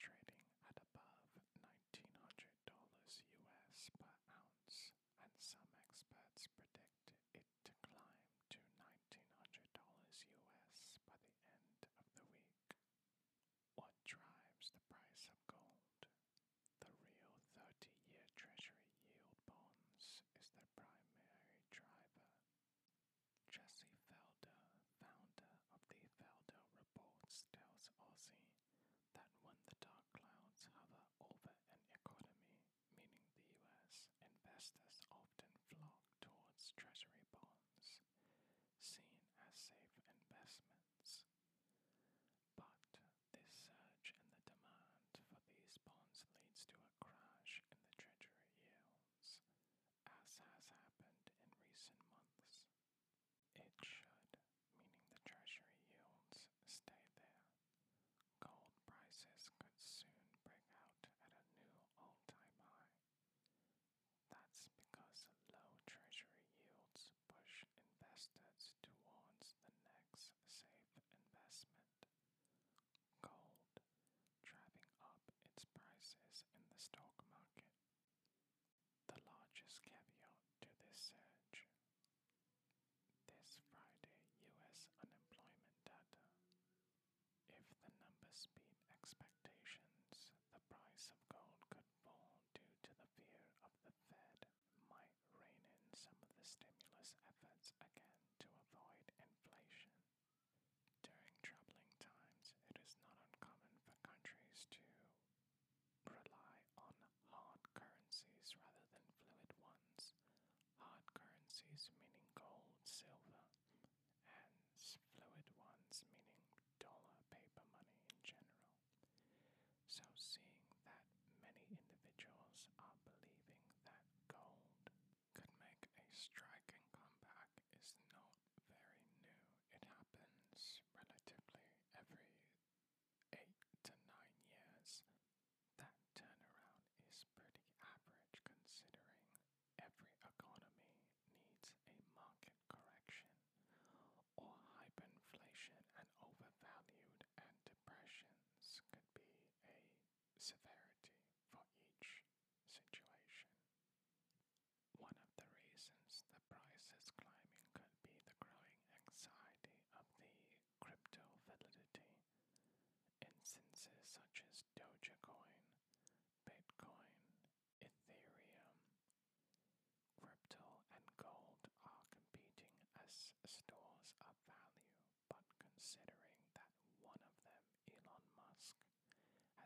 true. investors often flock towards treasury bonds, seen as safe investments. stock market. The largest caveat to this surge. This Friday, US unemployment data. If the numbers beat expectations, the price of gold could fall due to the fear of the Fed might rein in some of the stimulus efforts again.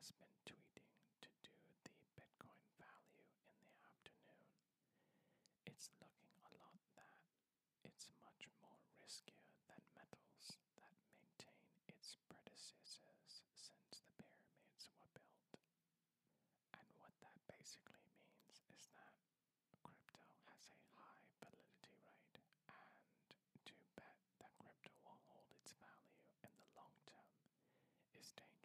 has been tweeting to do the Bitcoin value in the afternoon. It's looking a lot that it's much more riskier than metals that maintain its predecessors since the pyramids were built. And what that basically means is that crypto has a high validity rate, and to bet that crypto will hold its value in the long term is dangerous.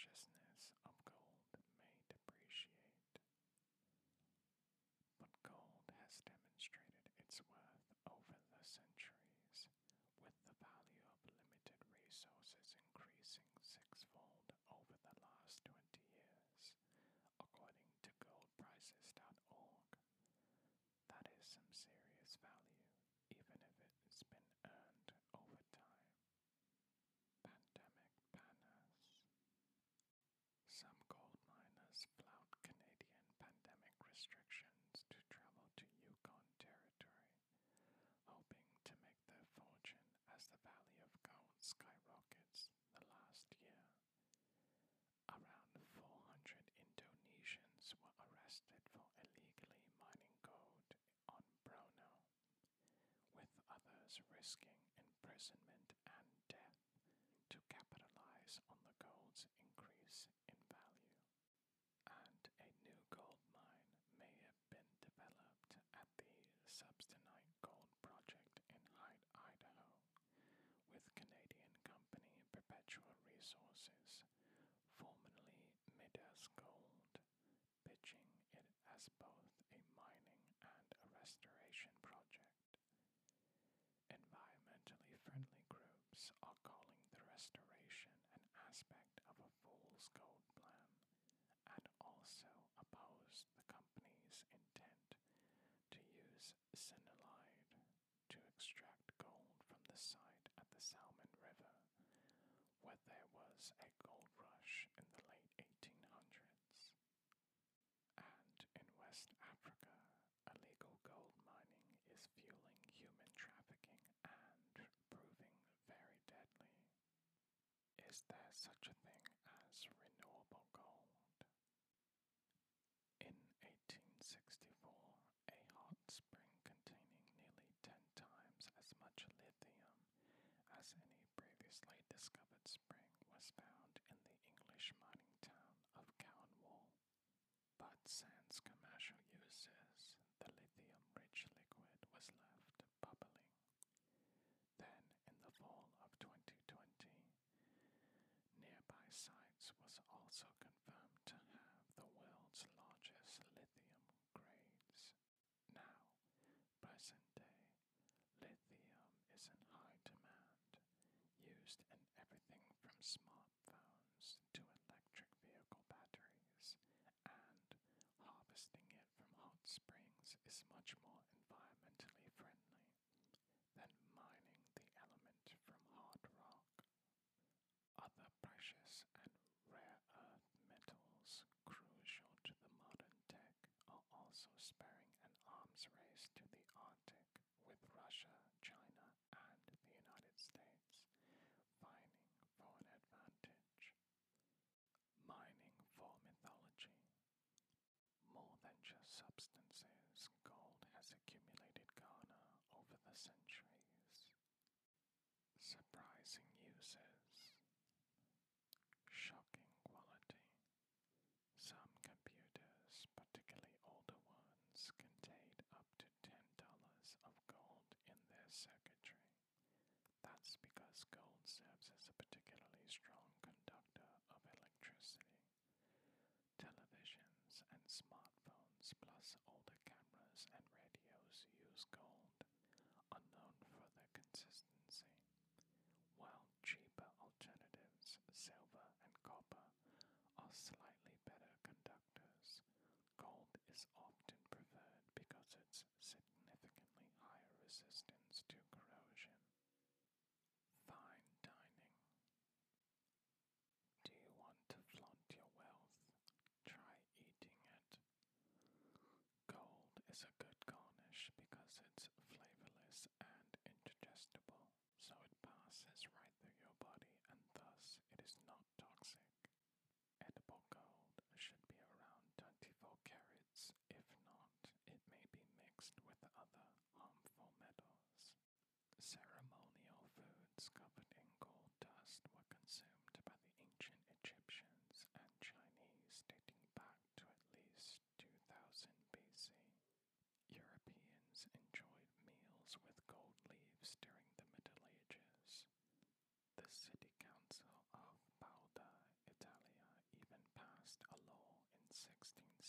Preciousness of gold may depreciate. But gold has demonstrated its worth over the centuries, with the value of limited resources increasing sixfold over the last 20 years, according to goldprices.org. That is some serious value, even if it's been earned over time. Pandemic banners. Some gold miners flout Canadian pandemic restrictions to travel to Yukon Territory, hoping to make their fortune as the value of gold skyrockets the last year. Around 400 Indonesians were arrested for illegally mining gold on Borneo, with risking imprisonment and death to capitalize on the gold's increase in value. And a new gold mine may have been developed at the Stibnite Gold Project in Hyde, Idaho, with Canadian company Perpetua Resources, formerly Midas Gold, pitching it as both a mining and a restoration project. Environmentally friendly groups are calling the restoration an aspect of a fool's gold plan and also oppose the company's intent to use cyanide to extract gold from the site at the Salmon River, where there was a gold rush in the late 1800s. And in West Africa, illegal gold mining is fueling human trafficking and proving very deadly. Is there such a thing as renewable gold? In 1864, a hot spring containing nearly 10 times as much lithium as any previously discovered spring was found in the English mining town of Cornwall. But sans commercial uses, the lithium rich liquid was left bubbling. Then, in the fall of 2020, nearby sites was also confirmed to have the world's largest lithium grades. Now, present day, lithium is in high demand, used in everything from smartphones to electric vehicle batteries, and harvesting it from hot springs is much more environmentally friendly than mining the element from hard rock. Other precious and rare earth metals crucial to the modern tech are also sparing an arms race to the Arctic with Russia, China, and the United States vying for an advantage. Mining for mythology. More than just substances, gold has accumulated Ghana over the centuries. Surprising uses. Shocking quality. Some computers, particularly older ones, contained up to $10 of gold in their circuitry. That's because gold serves as a particularly strong conductor of electricity. Televisions and smartphones, plus older cameras and radios, use gold, consistency. While cheaper alternatives, silver and copper, are slightly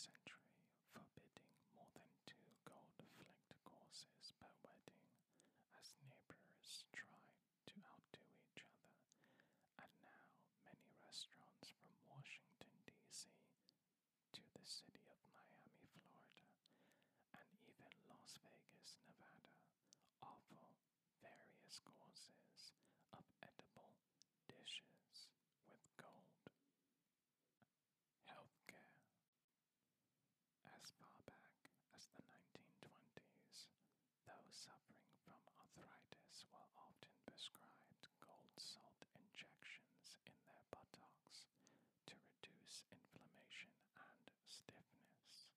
century, forbidding more than two gold-flicked courses per wedding, as neighbors tried to outdo each other, and now many restaurants from Washington, D.C. to the city of Miami, Florida, and even Las Vegas, Nevada, offer various courses of edible dishes with gold. Healthcare. As far back as the 1920s, those suffering from arthritis were often prescribed gold salt injections in their buttocks to reduce inflammation and stiffness.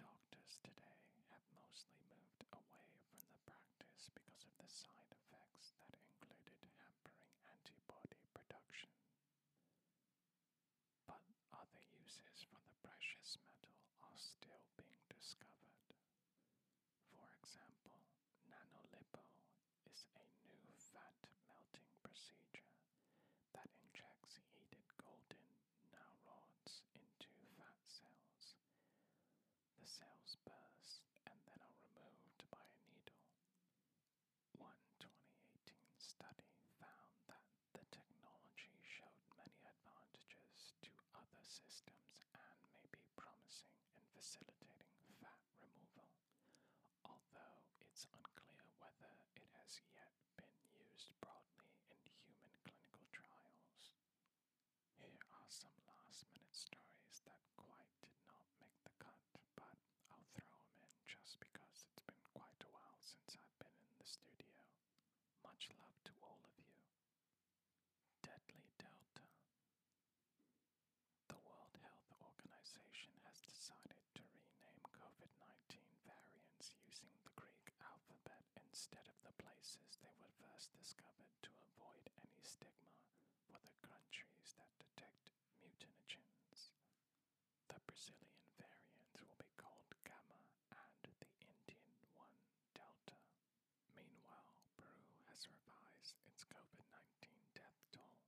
Doctors today have mostly moved away from the practice because of the side effects that included hampering antibody production. But other uses for the precious metal are still being discovered. For example, nanolipo is a new fat melting procedure that injects heated golden nanorods into fat cells. The cells burst and then are removed by a needle. One 2018 study found that the technology showed many advantages to other systems and may be promising in facilitating fat removal, although it's unclear whether it has yet been used broadly in human clinical trials. Here are some last minute stories that quite did not make the cut, but I'll throw them in just because it's been quite a while since I've been in the studio. Much love to all of you. Deadly Delta. The World Health Organization has decided to rename COVID 19 variants using the Greek alphabet instead of the places they were first discovered to avoid any stigma for the countries that detect mutagens. The Brazilian variant will be called Gamma and the Indian one Delta. Meanwhile, Peru has revised its COVID 19 death toll,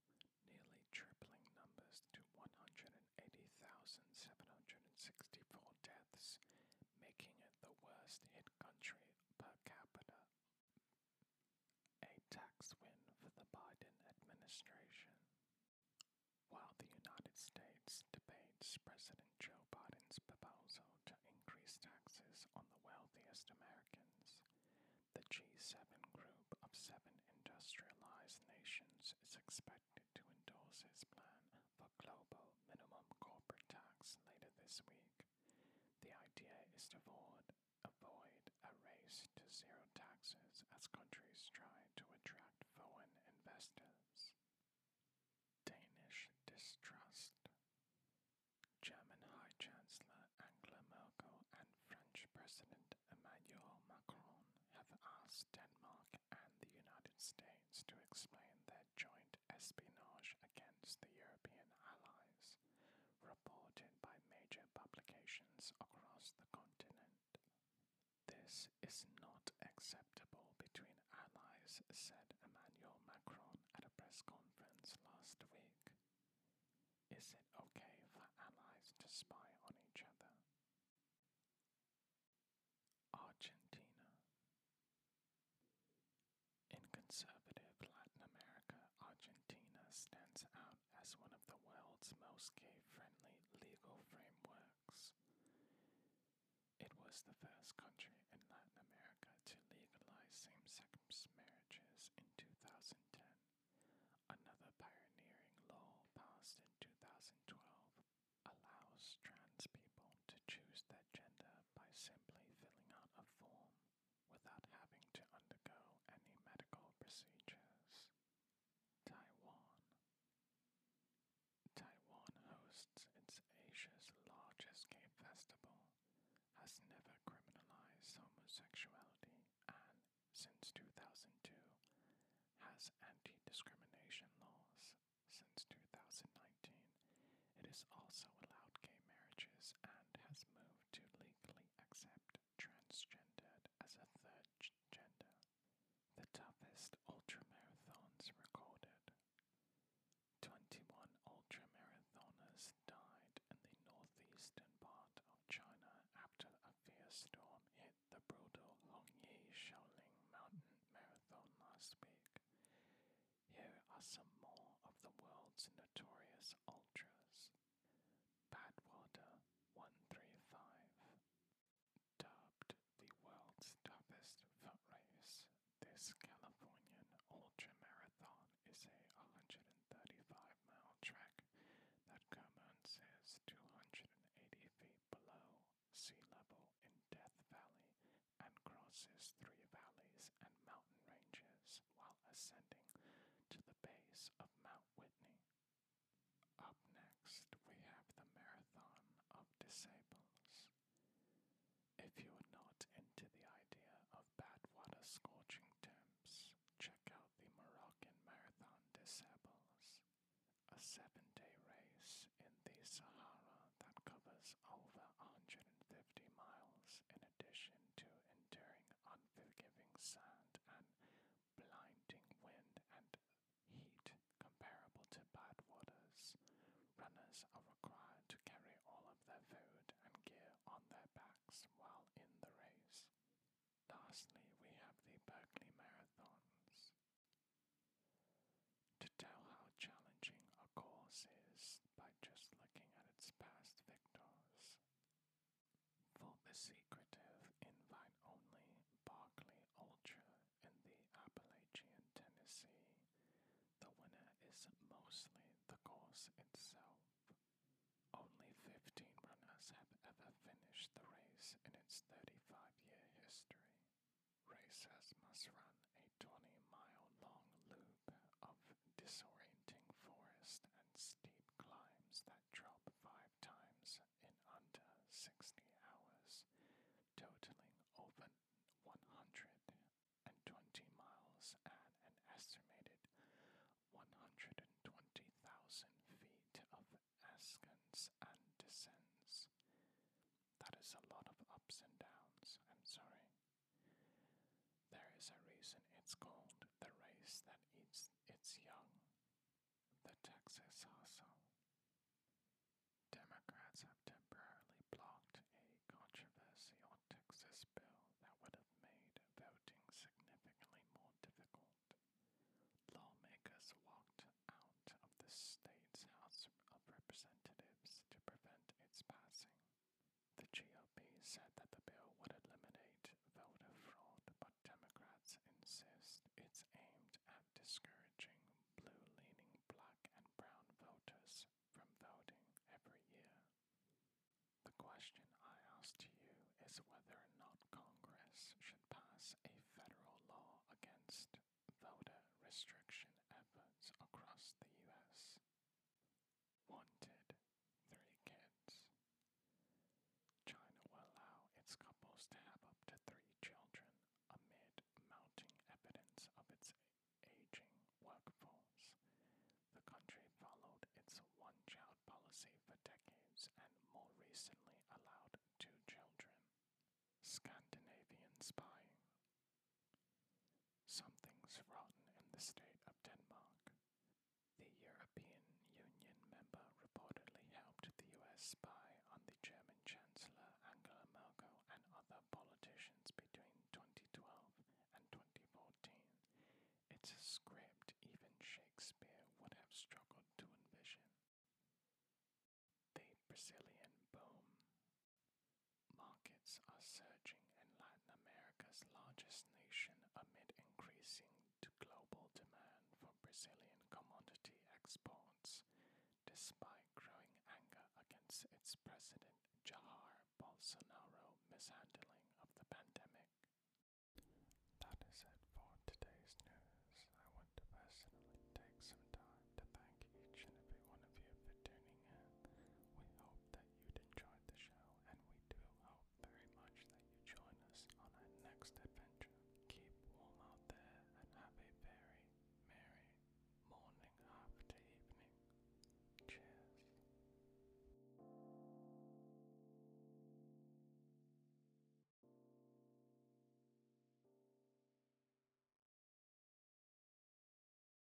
nearly tripling numbers to 180,764 deaths, making it the worst hit country per capita. A tax win for the Biden administration. While the United States debates President Joe Biden's proposal to increase taxes on the wealthiest Americans, the G7 group of seven industrialized nations is expected to endorse his plan for global minimum corporate tax later this week. The idea is to avoid, avoid a race to zero taxes as countries try to attract foreign investors. Danish distrust. German High Chancellor Angela Merkel and French President Emmanuel Macron asked Denmark and the United States to explain their joint espionage against the European allies, reported by major publications across the continent. This is not acceptable between allies, said Emmanuel Macron at a press conference last week. Is it okay for allies to spy on each other? Argentina. In conservative Latin America, Argentina stands out as one of the world's most gay friendly legal frameworks. It was the first country in Latin America to legalize same sex marriages in 2010. Another pioneering law passed in has anti discrimination laws. Since 2019, it is also are some more of the world's notorious ultras. Badwater 135, dubbed the world's toughest foot race, this Californian ultra marathon is a 135-mile track that commences 280 feet below sea level in Death Valley and crosses three valleys and mountain ranges while ascending base of Mount Whitney. Up next, we have the Marathon des Sables. while in the race. Lastly, its 35 year history, racers must run a 20 mile long loop of disorienting forest and steep climbs that drop five times in under 60 hours, totaling over 120 miles at an estimated 120,000 feet of ascents and descents. That is a lot of ups and downs, I'm sorry. There is a reason it's called the race that eats its young, the Texas hustle. said that. Sonaro mishandling.